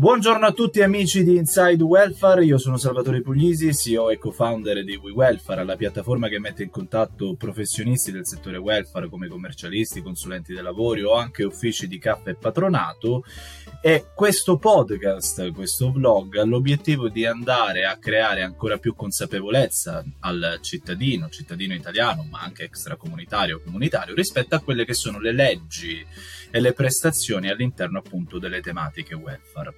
Buongiorno a tutti amici di Inside Welfare, io sono Salvatore Puglisi, CEO e co-founder di WeWelfare, la piattaforma che mette in contatto professionisti del settore welfare come commercialisti, consulenti dei lavori o anche uffici di caffè e patronato e questo podcast, questo vlog ha l'obiettivo di andare a creare ancora più consapevolezza al cittadino, cittadino italiano ma anche extracomunitario o comunitario rispetto a quelle che sono le leggi e le prestazioni all'interno appunto delle tematiche welfare.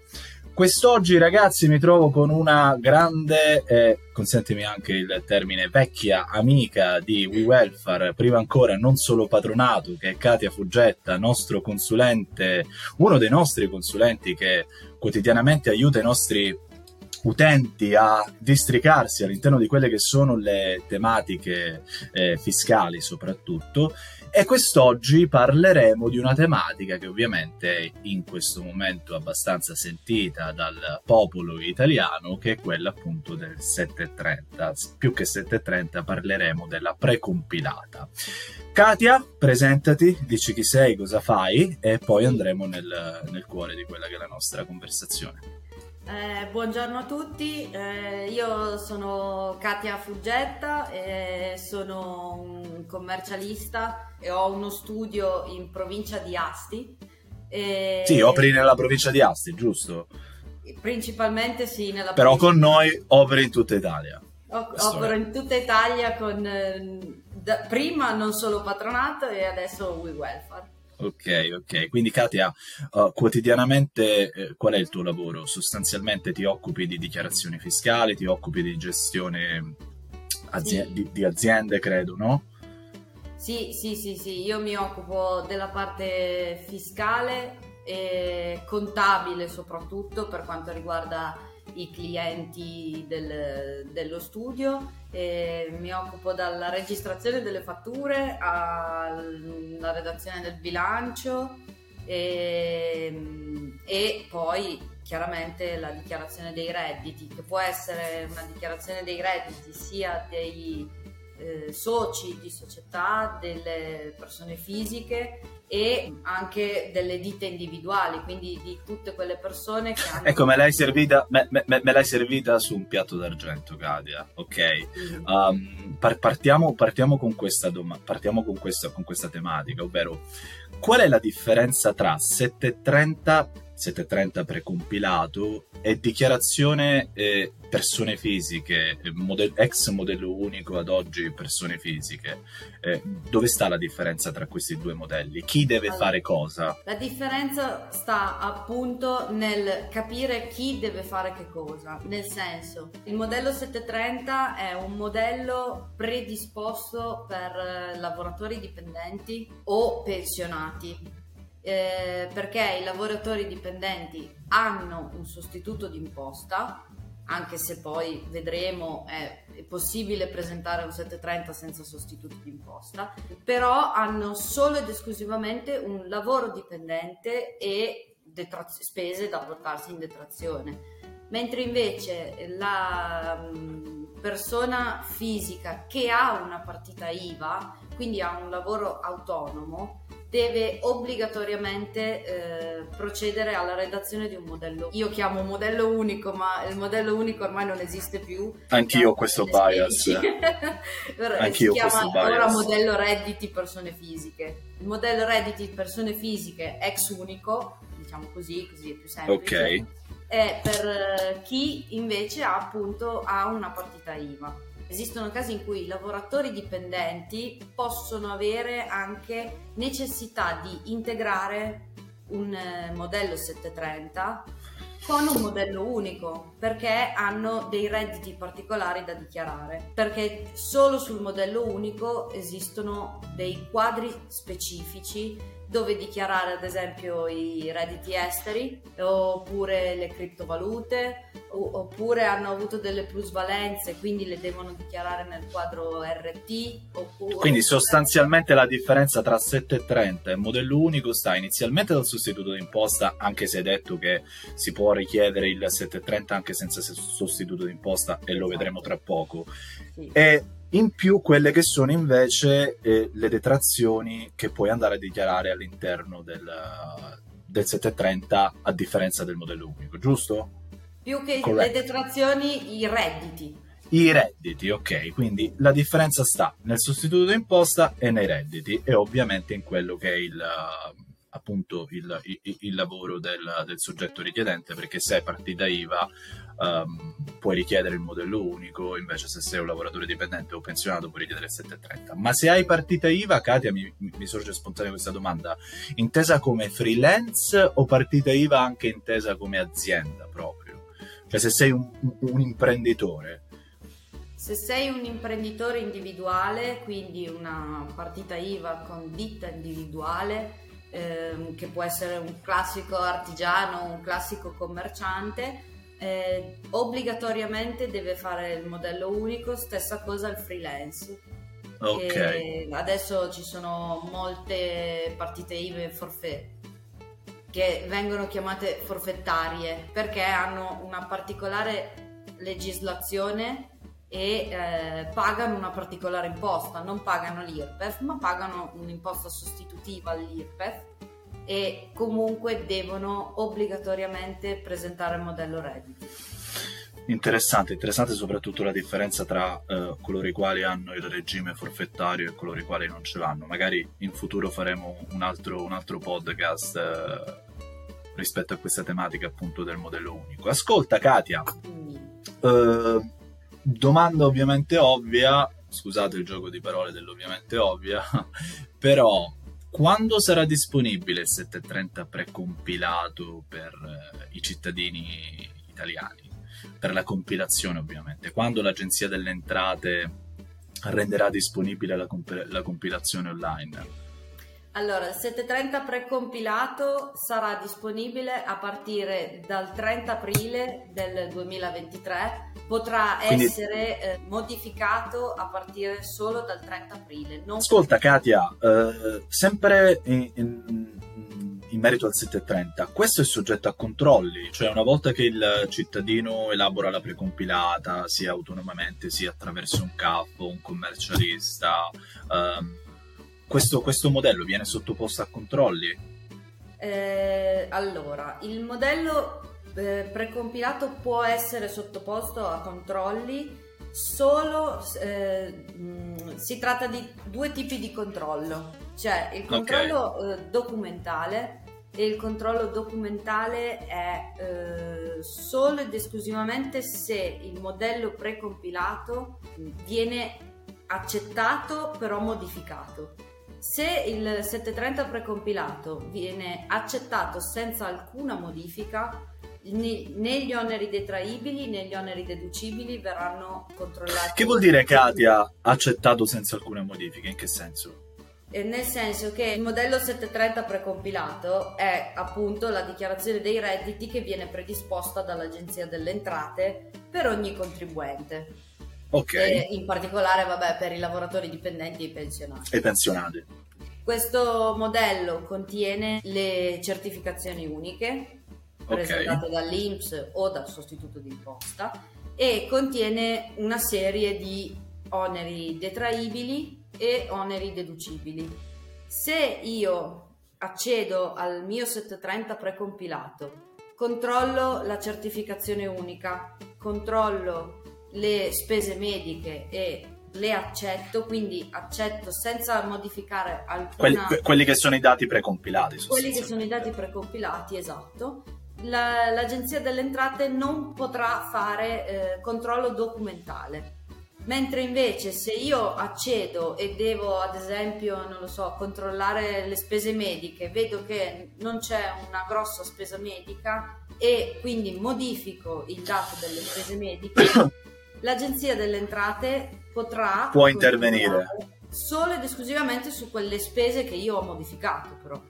Quest'oggi ragazzi mi trovo con una grande, eh, consentimi anche il termine, vecchia amica di WeWelfare, prima ancora non solo patronato, che è Katia Fuggetta, nostro consulente, uno dei nostri consulenti che quotidianamente aiuta i nostri utenti a districarsi all'interno di quelle che sono le tematiche eh, fiscali soprattutto e quest'oggi parleremo di una tematica che ovviamente è in questo momento abbastanza sentita dal popolo italiano, che è quella appunto del 730. Più che 730 parleremo della precompilata. Katia, presentati, dici chi sei, cosa fai e poi andremo nel, nel cuore di quella che è la nostra conversazione. Eh, buongiorno a tutti, eh, io sono Katia Fuggetta, e sono un commercialista e ho uno studio in provincia di Asti. E... Sì, operi nella provincia di Asti, giusto? Principalmente sì, nella Però con noi operi in tutta Italia. O- opero in tutta Italia con eh, da, prima non solo patronato e adesso We Welfare. Ok, ok. Quindi Katia, uh, quotidianamente eh, qual è il tuo lavoro? Sostanzialmente ti occupi di dichiarazioni fiscali, ti occupi di gestione azi- sì. di, di, aziende, credo, no? Sì, sì, sì, sì. Io mi occupo della parte fiscale e contabile soprattutto per quanto riguarda i clienti del, dello studio. Mi occupo dalla registrazione delle fatture alla redazione del bilancio e, e poi chiaramente la dichiarazione dei redditi, che può essere una dichiarazione dei redditi sia dei eh, soci di società, delle persone fisiche e anche delle ditte individuali, quindi di tutte quelle persone che hanno... Ecco, me l'hai servita, me, me, me l'hai servita su un piatto d'argento, Gadia, ok? Mm. Um, par- partiamo, partiamo, con questa doma- partiamo con questa, con questa tematica, ovvero qual è la differenza tra 730 730 precompilato e dichiarazione eh, persone fisiche, model, ex modello unico ad oggi persone fisiche. Eh, dove sta la differenza tra questi due modelli? Chi deve allora, fare cosa? La differenza sta appunto nel capire chi deve fare che cosa. Nel senso, il modello 730 è un modello predisposto per eh, lavoratori dipendenti o pensionati eh, perché i lavoratori dipendenti hanno un sostituto d'imposta, anche se poi vedremo è, è possibile presentare un 730 senza sostituto d'imposta, però hanno solo ed esclusivamente un lavoro dipendente e detraz- spese da portarsi in detrazione. Mentre invece la mh, persona fisica che ha una partita IVA, quindi ha un lavoro autonomo, deve obbligatoriamente eh, procedere alla redazione di un modello. Io chiamo modello unico, ma il modello unico ormai non esiste più. Anch'io ho questo bias. Anch'io si chiama questo bias. ora modello redditi persone fisiche. Il modello redditi persone fisiche ex unico, diciamo così, così è più semplice. Ok. È per eh, chi invece ha appunto ha una partita IVA esistono casi in cui i lavoratori dipendenti possono avere anche necessità di integrare un eh, modello 730 con un modello unico perché hanno dei redditi particolari da dichiarare. Perché solo sul modello unico esistono dei quadri specifici dove dichiarare ad esempio i redditi esteri oppure le criptovalute oppure hanno avuto delle plusvalenze quindi le devono dichiarare nel quadro RT oppure... quindi sostanzialmente la differenza tra 730 e modello unico sta inizialmente dal sostituto d'imposta anche se è detto che si può richiedere il 730 anche senza sostituto d'imposta e lo vedremo tra poco sì. e in più quelle che sono invece eh, le detrazioni che puoi andare a dichiarare all'interno del, del 730 a differenza del modello unico, giusto? Più che Correct. le detrazioni, i redditi. I redditi, ok, quindi la differenza sta nel sostituto d'imposta e nei redditi e ovviamente in quello che è il, appunto il, il, il lavoro del, del, soggetto richiedente, perché se hai partita IVA um, puoi richiedere il modello unico, invece se sei un lavoratore dipendente o pensionato puoi richiedere il 730. Ma se hai partita IVA, Katia, mi, mi sorge spontanea questa domanda, intesa come freelance o partita IVA anche intesa come azienda proprio? Cioè se sei un, un imprenditore, se sei un imprenditore individuale, quindi una partita IVA con ditta individuale, ehm, che può essere un classico artigiano, un classico commerciante, eh, obbligatoriamente deve fare il modello unico, stessa cosa il freelance. Okay. adesso ci sono molte partite IVA forfait che vengono chiamate forfettarie perché hanno una particolare legislazione e eh, pagano una particolare imposta, non pagano l'IRPEF, ma pagano un'imposta sostitutiva all'IRPEF e comunque devono obbligatoriamente presentare il modello reddito. Interessante, interessante soprattutto la differenza tra uh, coloro i quali hanno il regime forfettario e coloro i quali non ce l'hanno. Magari in futuro faremo un altro, un altro podcast uh, rispetto a questa tematica appunto del modello unico. Ascolta Katia, uh, domanda ovviamente ovvia, scusate il gioco di parole dell'ovviamente ovvia, però quando sarà disponibile il 730 precompilato per eh, i cittadini italiani? Per la compilazione ovviamente, quando l'Agenzia delle Entrate renderà disponibile la, comp- la compilazione online? Allora, il 730 precompilato sarà disponibile a partire dal 30 aprile del 2023, potrà Quindi... essere eh, modificato a partire solo dal 30 aprile. Non Ascolta Katia, eh, sempre in, in, in, merito al 730, questo è soggetto a controlli, cioè una volta che il cittadino elabora la precompilata, sia autonomamente sia attraverso un capo, un commercialista, ehm, questo, questo modello viene sottoposto a controlli? Eh, allora, il modello eh, precompilato può essere sottoposto a controlli solo eh, mh, si tratta di due tipi di controllo cioè il controllo okay. eh, documentale e il controllo documentale è eh, solo ed esclusivamente se il modello precompilato viene accettato però modificato se il 730 precompilato viene accettato senza alcuna modifica, né gli oneri detraibili né gli oneri deducibili verranno controllati. Che vuol dire Katia accettato senza alcuna modifica? In che senso? nel senso che il modello 730 precompilato è appunto la dichiarazione dei redditi che viene predisposta dall'Agenzia delle Entrate per ogni contribuente. Ok. E in particolare, vabbè, per i lavoratori dipendenti e i pensionati. E pensionati. Questo modello contiene le certificazioni uniche presentate okay. dall'INPS o dal sostituto d'imposta e contiene una serie di oneri detraibili e oneri deducibili. Se io accedo al mio 730 precompilato, controllo la certificazione unica, controllo le spese mediche e le accetto, quindi accetto senza modificare alcuna... Quelli, quelli che sono i dati precompilati. Quelli che sono i dati precompilati, esatto. La, L'Agenzia delle Entrate non potrà fare eh, controllo documentale. Mentre invece se io accedo e devo ad esempio, non lo so, controllare le spese mediche, vedo che non c'è una grossa spesa medica e quindi modifico il dato delle spese mediche, l'Agenzia delle Entrate potrà... Può intervenire. Solo ed esclusivamente su quelle spese che io ho modificato però.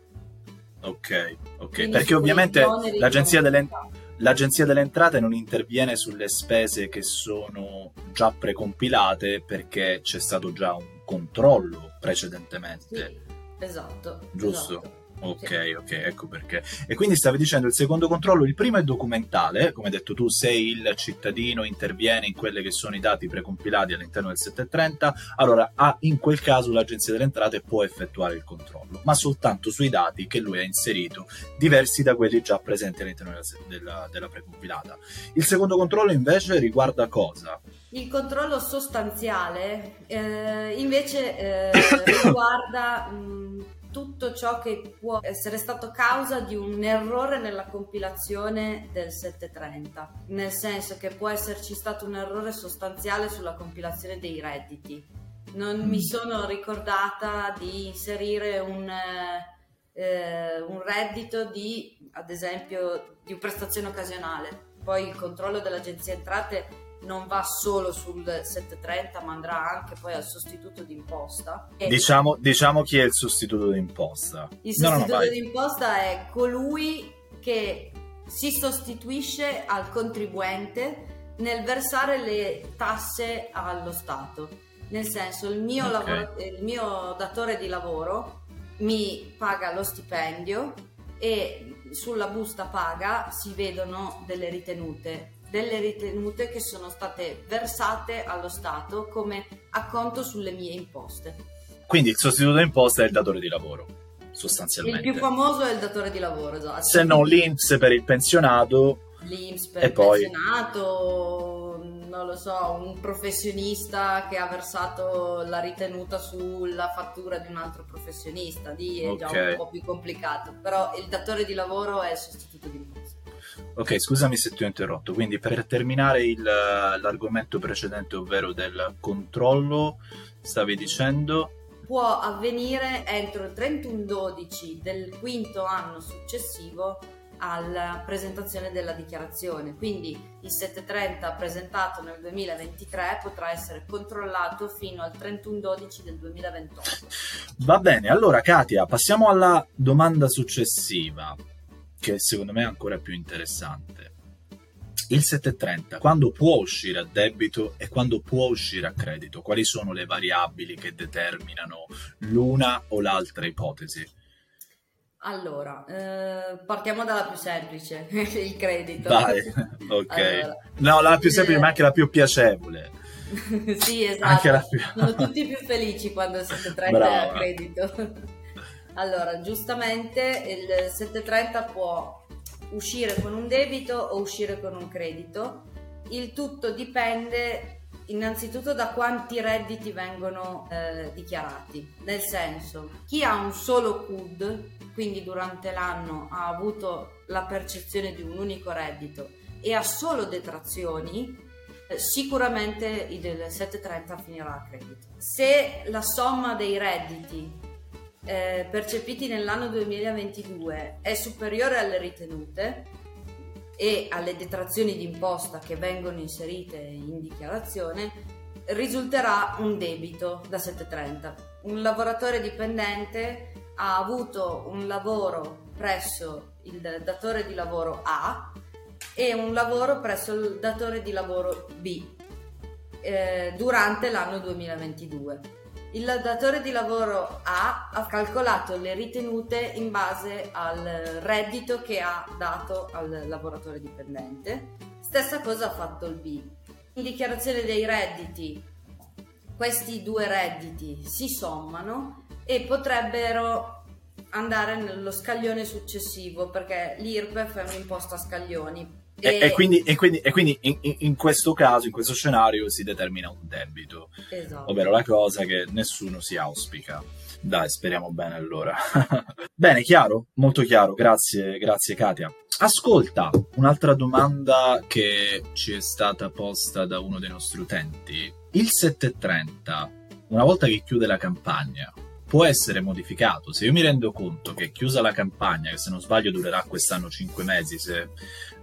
Ok, ok, Quindi perché ovviamente l'agenzia delle, l'agenzia delle, Entrate non interviene sulle spese che sono già precompilate perché c'è stato già un controllo precedentemente. Sì, esatto. Giusto? Esatto. Ok, ok, ecco perché. E quindi stavi dicendo il secondo controllo, il primo è documentale, come hai detto tu, se il cittadino interviene in quelli che sono i dati precompilati all'interno del 730, allora ah, in quel caso l'Agenzia delle Entrate può effettuare il controllo, ma soltanto sui dati che lui ha inserito, diversi da quelli già presenti all'interno della, della, della precompilata. Il secondo controllo invece riguarda cosa? Il controllo sostanziale eh, invece eh, riguarda... Mh, tutto ciò che può essere stato causa di un errore nella compilazione del 730, nel senso che può esserci stato un errore sostanziale sulla compilazione dei redditi. Non mi mm. sono ricordata di inserire un, eh, un reddito di, ad esempio, di prestazione occasionale. Poi il controllo dell'agenzia entrate non va solo sul 730 ma andrà anche poi al sostituto d'imposta. Diciamo, diciamo chi è il sostituto d'imposta. Il sostituto no, no, d'imposta è colui che si sostituisce al contribuente nel versare le tasse allo Stato. Nel senso, il mio, okay. lavoro, il mio datore di lavoro mi paga lo stipendio e sulla busta paga si vedono delle ritenute delle ritenute che sono state versate allo Stato come acconto sulle mie imposte. Quindi il sostituto di imposta è il datore di lavoro, sostanzialmente. Il più famoso è il datore di lavoro, esatto. Se non l'INPS per il pensionato. L'INPS per il poi... pensionato, non lo so, un professionista che ha versato la ritenuta sulla fattura di un altro professionista, lì è okay. già un po' più complicato, però il datore di lavoro è il sostituto di imposta. Ok, scusami se ti ho interrotto. Quindi, per terminare il, l'argomento precedente, ovvero del controllo, stavi dicendo. Può avvenire entro il 31-12 del quinto anno successivo alla presentazione della dichiarazione. Quindi il 730 presentato nel 2023 potrà essere controllato fino al 31-12 del 2028. Va bene, allora Katia, passiamo alla domanda successiva che secondo me è ancora più interessante. Il 730, quando può uscire a debito e quando può uscire a credito? Quali sono le variabili che determinano l'una o l'altra ipotesi? Allora, eh, partiamo dalla più semplice, il credito. Vai, ok. Allora, no, la più semplice, ma anche la più piacevole. sì, esatto. Più... Sono tutti più felici quando il 730 Brava. è a credito. Allora, giustamente il 730 può uscire con un debito o uscire con un credito. Il tutto dipende innanzitutto da quanti redditi vengono eh, dichiarati. Nel senso, chi ha un solo CUD, quindi durante l'anno ha avuto la percezione di un unico reddito e ha solo detrazioni, eh, sicuramente il 730 finirà a credito. Se la somma dei redditi eh, percepiti nell'anno 2022 è superiore alle ritenute e alle detrazioni d'imposta che vengono inserite in dichiarazione, risulterà un debito da 730. Un lavoratore dipendente ha avuto un lavoro presso il datore di lavoro A e un lavoro presso il datore di lavoro B eh, durante l'anno 2022 il datore di lavoro A ha calcolato le ritenute in base al reddito che ha dato al lavoratore dipendente. Stessa cosa ha fatto il B. In dichiarazione dei redditi, questi due redditi si sommano e potrebbero andare nello scaglione successivo perché l'IRPEF è un'imposta a scaglioni e, e, quindi, e, quindi, e quindi in, in, questo caso, in questo scenario, si determina un debito, esatto. ovvero la cosa che nessuno si auspica. Dai, speriamo bene allora. bene, chiaro? Molto chiaro, grazie, grazie Katia. Ascolta, un'altra domanda che ci è stata posta da uno dei nostri utenti. Il 730, una volta che chiude la campagna, può essere modificato. Se io mi rendo conto che chiusa la campagna, che se non sbaglio durerà quest'anno 5 mesi, se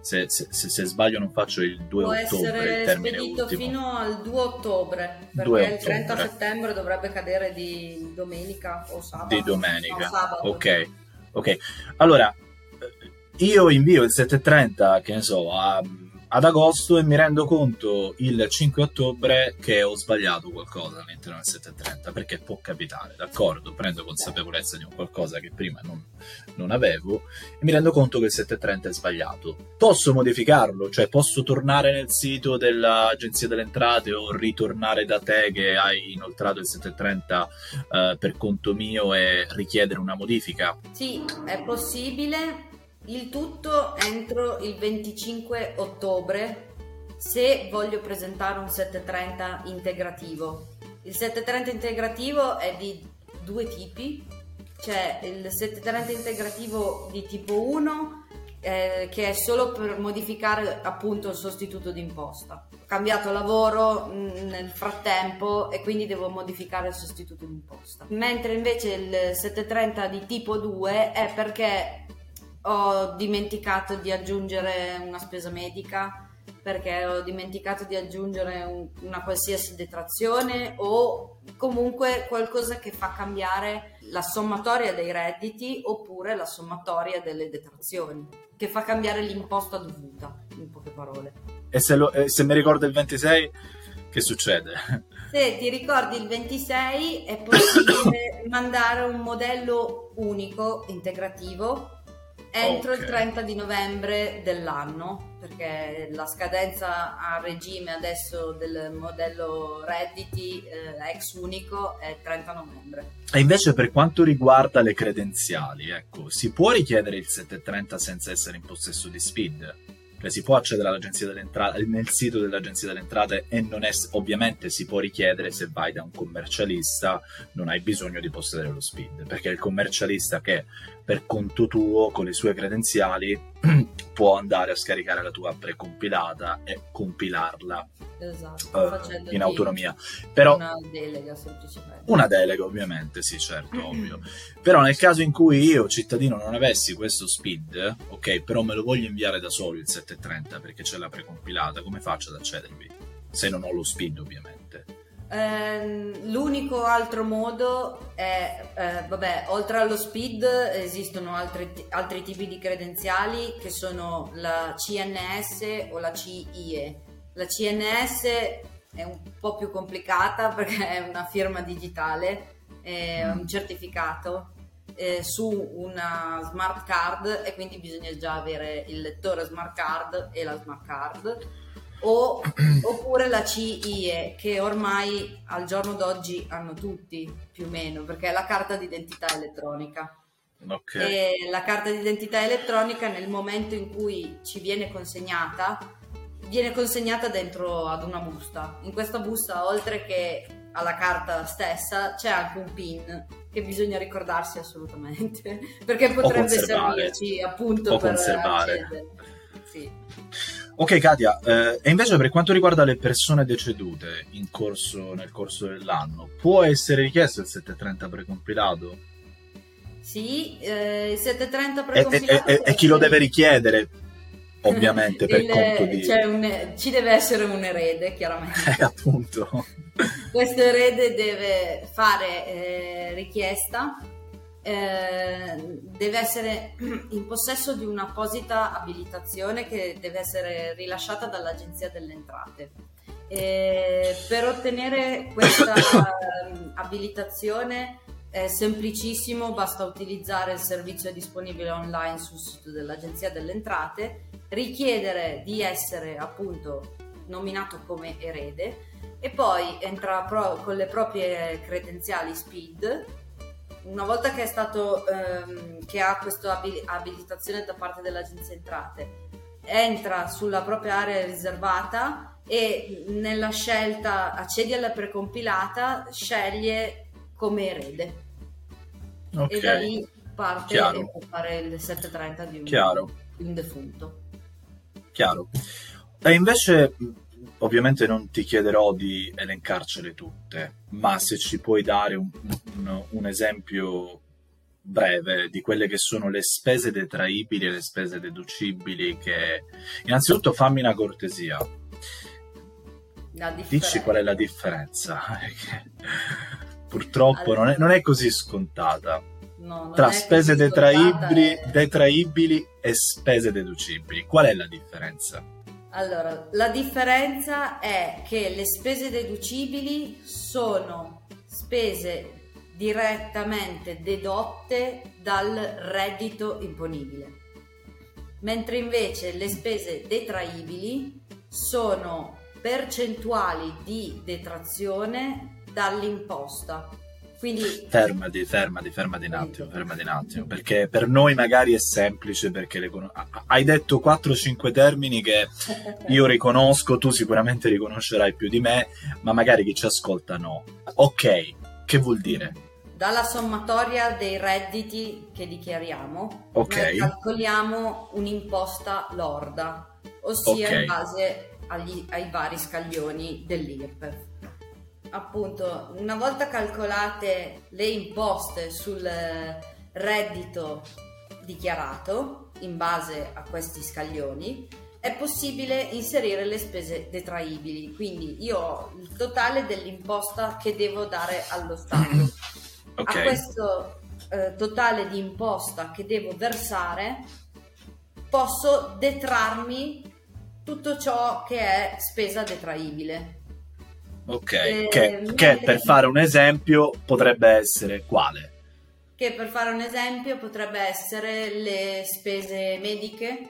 se, se, se, sbaglio non faccio il 2 Può ottobre. Può essere spedito ultimo. fino al 2 ottobre, perché 2 il 30 settembre dovrebbe cadere di domenica o sabato. Di domenica, no, sabato. ok. Ok, allora io invio il 730, che ne so, a ad agosto e mi rendo conto il 5 ottobre che ho sbagliato qualcosa all'interno del 730 perché può capitare, d'accordo? Prendo consapevolezza di un qualcosa che prima non, non avevo e mi rendo conto che il 730 è sbagliato. Posso modificarlo, cioè posso tornare nel sito dell'Agenzia delle Entrate o ritornare da te che hai inoltrato il 730 eh, per conto mio e richiedere una modifica? Sì, è possibile il tutto entro il 25 ottobre se voglio presentare un 730 integrativo. Il 730 integrativo è di due tipi, c'è il 730 integrativo di tipo 1 eh, che è solo per modificare appunto il sostituto d'imposta. Ho cambiato lavoro mm, nel frattempo e quindi devo modificare il sostituto d'imposta. Mentre invece il 730 di tipo 2 è perché ho dimenticato di aggiungere una spesa medica perché ho dimenticato di aggiungere un, una qualsiasi detrazione o comunque qualcosa che fa cambiare la sommatoria dei redditi oppure la sommatoria delle detrazioni, che fa cambiare l'imposta dovuta, in poche parole. E se, lo, se mi ricordo il 26, che succede? Se ti ricordi il 26 è possibile mandare un modello unico integrativo entro okay. il 30 di novembre dell'anno, perché la scadenza a regime adesso del modello redditi eh, ex unico è 30 novembre. E invece per quanto riguarda le credenziali, ecco, si può richiedere il 730 senza essere in possesso di SPID? Cioè, si può accedere all'agenzia delle entrate, nel sito dell'agenzia delle entrate e non è, ovviamente si può richiedere se vai da un commercialista, non hai bisogno di possedere lo SPID, perché il commercialista che per conto tuo con le sue credenziali può andare a scaricare la tua precompilata e compilarla esatto, uh, in autonomia. Però, una delega semplicemente. Una delega ovviamente, sì certo, ovvio. Però nel caso in cui io cittadino non avessi questo speed, ok, però me lo voglio inviare da solo il 730 perché c'è la precompilata, come faccio ad accedervi? Se non ho lo speed ovviamente. Ehm, l'unico altro modo è, eh, vabbè, oltre allo SPID esistono altri, altri, tipi di credenziali che sono la CNS o la CIE. La CNS è un po' più complicata perché è una firma digitale, è un certificato eh, su una smart card e quindi bisogna già avere il lettore smart card e la smart card o, oppure la CIE che ormai al giorno d'oggi hanno tutti più o meno perché è la carta d'identità elettronica. Okay. E la carta d'identità elettronica nel momento in cui ci viene consegnata viene consegnata dentro ad una busta. In questa busta oltre che alla carta stessa c'è anche un pin che bisogna ricordarsi assolutamente perché potrebbe servirci appunto o per conservare. Accedere. Sì. Ok Katia, eh, e invece per quanto riguarda le persone decedute corso, nel corso dell'anno, può essere richiesto il 730 precompilato? Sì, eh, il 730 precompilato... E, e, e, e chi lo deve richiedere? Ovviamente per il, conto di... Cioè un, ci deve essere un erede, chiaramente. Eh, appunto. Questo erede deve fare eh, richiesta eh, deve essere in possesso di un'apposita abilitazione che deve essere rilasciata dall'Agenzia delle Entrate. Eh, per ottenere questa ehm, abilitazione è semplicissimo, basta utilizzare il servizio disponibile online sul sito dell'Agenzia delle Entrate, richiedere di essere appunto nominato come erede e poi entra pro- con le proprie credenziali SPID una volta che, è stato, ehm, che ha questa abilitazione da parte dell'Agenzia Entrate, entra sulla propria area riservata e nella scelta accedi alla precompilata, sceglie come erede. Okay. E da lì parte Chiaro. e può fare il 730 di un, Chiaro. un defunto. Chiaro. E invece Ovviamente non ti chiederò di elencarcele tutte, ma se ci puoi dare un, un, un esempio breve di quelle che sono le spese detraibili e le spese deducibili che innanzitutto fammi una cortesia. Dici qual è la differenza? Purtroppo allora, non, è, non, è, così scontata. No, tra spese detraibili, detraibili e spese deducibili. Qual è la differenza? Allora, la differenza è che le spese deducibili sono spese direttamente dedotte dal reddito imponibile, mentre invece le spese detraibili sono percentuali di detrazione dall'imposta. Quindi... Fermati, fermati, fermati un attimo, fermati un attimo, perché per noi magari è semplice, perché le, hai detto 4-5 termini che io riconosco, tu sicuramente riconoscerai più di me, ma magari chi ci ascolta no. Ok, che vuol dire? Dalla sommatoria dei redditi che dichiariamo, okay. calcoliamo un'imposta lorda, ossia okay. in base agli, ai vari scaglioni dell'IRPEF appunto una volta calcolate le imposte sul reddito dichiarato in base a questi scaglioni è possibile inserire le spese detraibili. Quindi io ho il totale dell'imposta che devo dare allo Stato. Okay. a questo eh, totale di imposta che devo versare posso detrarmi tutto ciò che è spesa detraibile Ok, eh, che, che per fare un esempio potrebbe essere quale? Che per fare un esempio potrebbe essere le spese mediche,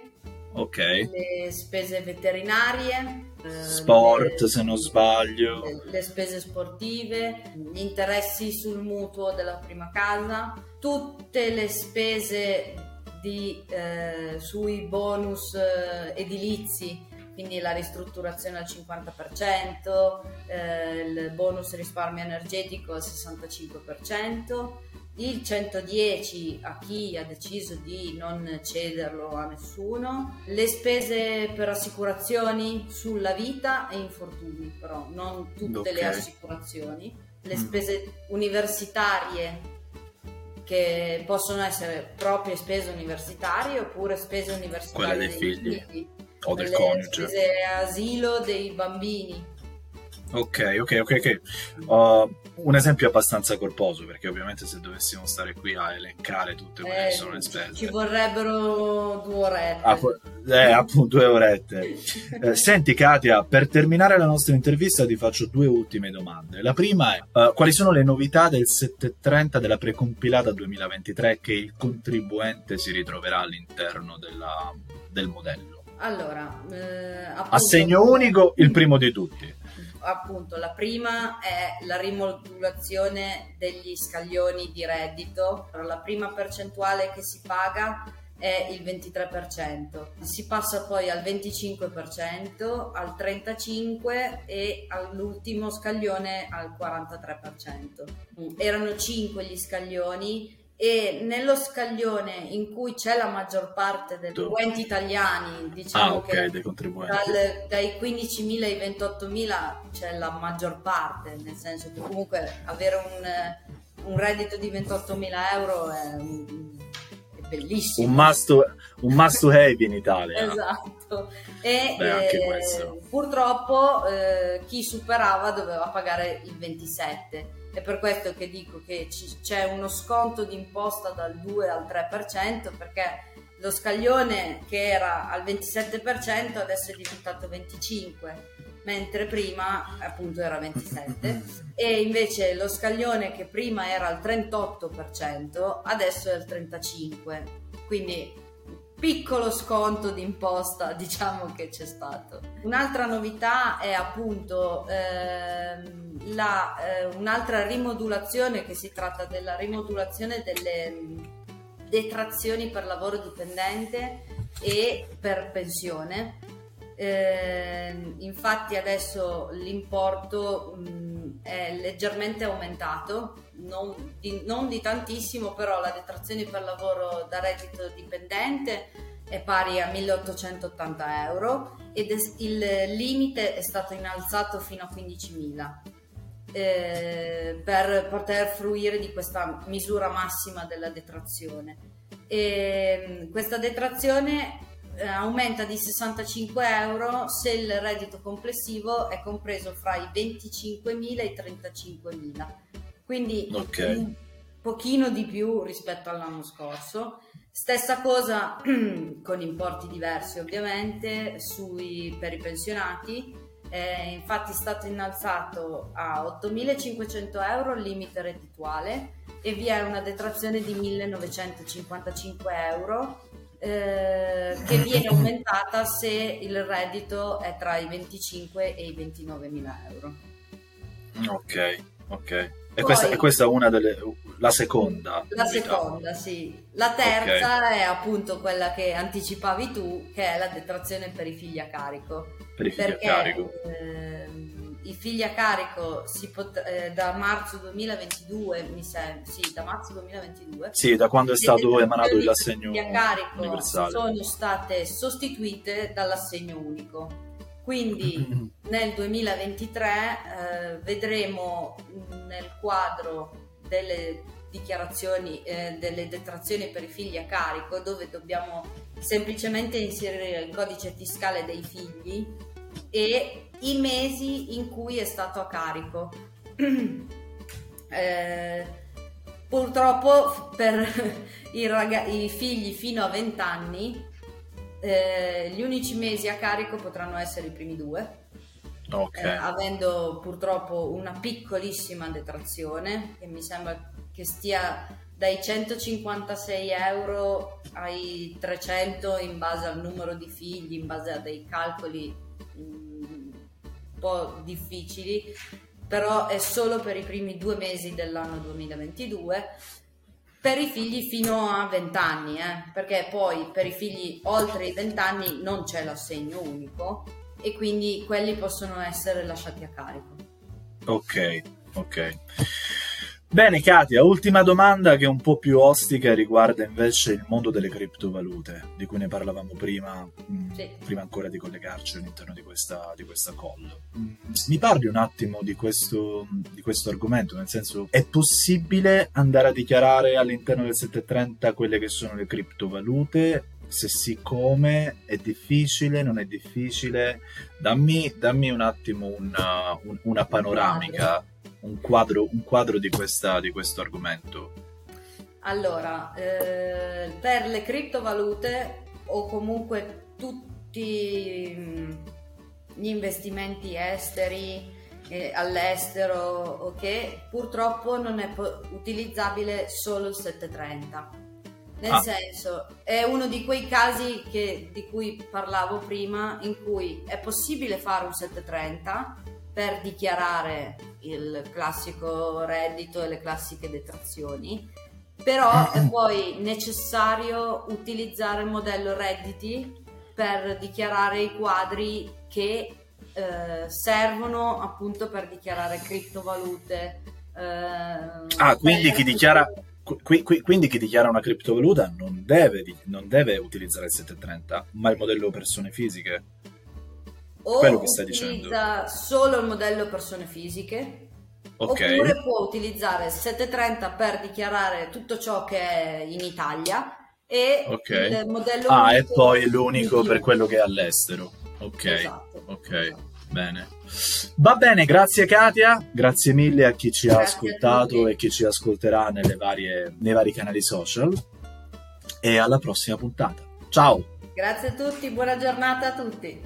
ok, le spese veterinarie, eh, sport le, se non sbaglio, le, le, spese sportive, gli interessi sul mutuo della prima casa, tutte le spese di, eh, sui bonus eh, edilizi quindi la ristrutturazione al 50%, eh, il bonus risparmio energetico al 65%, il 110 a chi ha deciso di non cederlo a nessuno, le spese per assicurazioni sulla vita e infortuni, però non tutte okay. le assicurazioni, le mm. spese universitarie che possono essere proprie spese universitarie oppure spese universitarie Quelle dei, dei figli. figli o del coniuge. asilo dei bambini. Ok, ok, ok, ok. Uh, un esempio abbastanza corposo, perché ovviamente se dovessimo stare qui a elencare tutte quelle eh, che sono le spese... Ci vorrebbero due orette. Ah, eh, appunto, due orette. eh, senti Katia, per terminare la nostra intervista ti faccio due ultime domande. La prima è, uh, quali sono le novità del 730 della precompilata 2023 che il contribuente si ritroverà all'interno della, del modello? Allora, eh, appunto, assegno unico il primo di tutti. Appunto, la prima è la rimodulazione degli scaglioni di reddito. La prima percentuale che si paga è il 23%, si passa poi al 25%, al 35% e all'ultimo scaglione al 43%. Erano 5 gli scaglioni e nello scaglione in cui c'è la maggior parte dei contribuenti italiani, diciamo ah, okay, che dal, dai 15.000 ai 28.000 c'è la maggior parte, nel senso che comunque avere un, un reddito di 28.000 euro è, è bellissimo. Un must, un must to have in Italia. esatto. E Beh, eh, purtroppo eh, chi superava doveva pagare il 27 è per questo che dico che c- c'è uno sconto di imposta dal 2 al 3% perché lo scaglione che era al 27% adesso è diventato 25% mentre prima appunto era 27 e invece lo scaglione che prima era al 38% adesso è al 35 quindi piccolo sconto di imposta diciamo che c'è stato un'altra novità è appunto ehm, la, eh, un'altra rimodulazione che si tratta della rimodulazione delle detrazioni per lavoro dipendente e per pensione. Eh, infatti adesso l'importo mh, mm, è leggermente aumentato, non di, non di tantissimo, però la detrazione per lavoro da reddito dipendente è pari a 1880 euro ed il limite è stato innalzato fino a 15.000 eh, per poter fruire di questa misura massima della detrazione. E, mm, questa detrazione eh, aumenta di 65 euro se il reddito complessivo è compreso fra i 25.000 e i 35.000, quindi okay. un pochino di più rispetto all'anno scorso. Stessa cosa con importi diversi ovviamente sui, per i pensionati, è infatti stato innalzato a 8.500 euro il limite reddituale e vi è una detrazione di 1.955 euro eh, che viene aumentata se il reddito è tra i 25 e i 29 mila euro. Ok, ok. E Poi, questa, è questa una delle... la seconda? La novità. seconda, sì. La terza okay. è appunto quella che anticipavi tu, che è la detrazione per i figli a carico. Per i figli perché, a carico. Eh, i figli a carico pot- eh, da marzo 2022, mi sembra, sì, da marzo 2022. Sì, da quando è stato emanato l'assegno a carico universale. sono state sostituite dall'assegno unico. Quindi nel 2023 eh, vedremo nel quadro delle dichiarazioni, eh, delle detrazioni per i figli a carico, dove dobbiamo semplicemente inserire il codice fiscale dei figli e i mesi in cui è stato a carico. eh, purtroppo per i, rag- i, figli fino a 20 anni eh, gli unici mesi a carico potranno essere i primi due. Okay. Eh, avendo purtroppo una piccolissima detrazione che mi sembra che stia dai 156 euro ai 300 in base al numero di figli, in base a dei calcoli un po' difficili, però è solo per i primi due mesi dell'anno 2022 per i figli fino a 20 anni, eh? perché poi per i figli oltre i 20 anni non c'è l'assegno unico e quindi quelli possono essere lasciati a carico. Ok, ok. Bene Katia, ultima domanda che è un po' più ostica riguarda invece il mondo delle criptovalute, di cui ne parlavamo prima, mm, sì. prima ancora di collegarci all'interno di questa, di questa call. Mm, mi parli un attimo di questo, di questo argomento, nel senso è possibile andare a dichiarare all'interno del 730 quelle che sono le criptovalute? Se sì, come? È difficile? Non è difficile? Dammi, dammi un attimo una, una panoramica un quadro, un quadro di, questa, di questo argomento? Allora, eh, per le criptovalute o comunque tutti mm, gli investimenti esteri eh, all'estero, ok, purtroppo non è po- utilizzabile solo il 730. Nel ah. senso, è uno di quei casi che, di cui parlavo prima, in cui è possibile fare un 730 per dichiarare il classico reddito e le classiche detrazioni, però è poi necessario utilizzare il modello redditi per dichiarare i quadri che eh, servono appunto per dichiarare criptovalute. Eh, ah, quindi chi dichiara Qui, qui, quindi chi dichiara una criptovaluta non deve, non deve, utilizzare il 730, ma il modello persone fisiche o quello che stai dicendo. solo il modello persone fisiche okay. oppure può utilizzare il 730 per dichiarare tutto ciò che è in Italia e okay. il modello ah e poi l'unico per quello che è all'estero ok esatto, ok esatto. bene va bene grazie Katia grazie mille a chi ci grazie ha ascoltato e chi ci ascolterà varie, nei vari canali social e alla prossima puntata ciao grazie a tutti buona giornata a tutti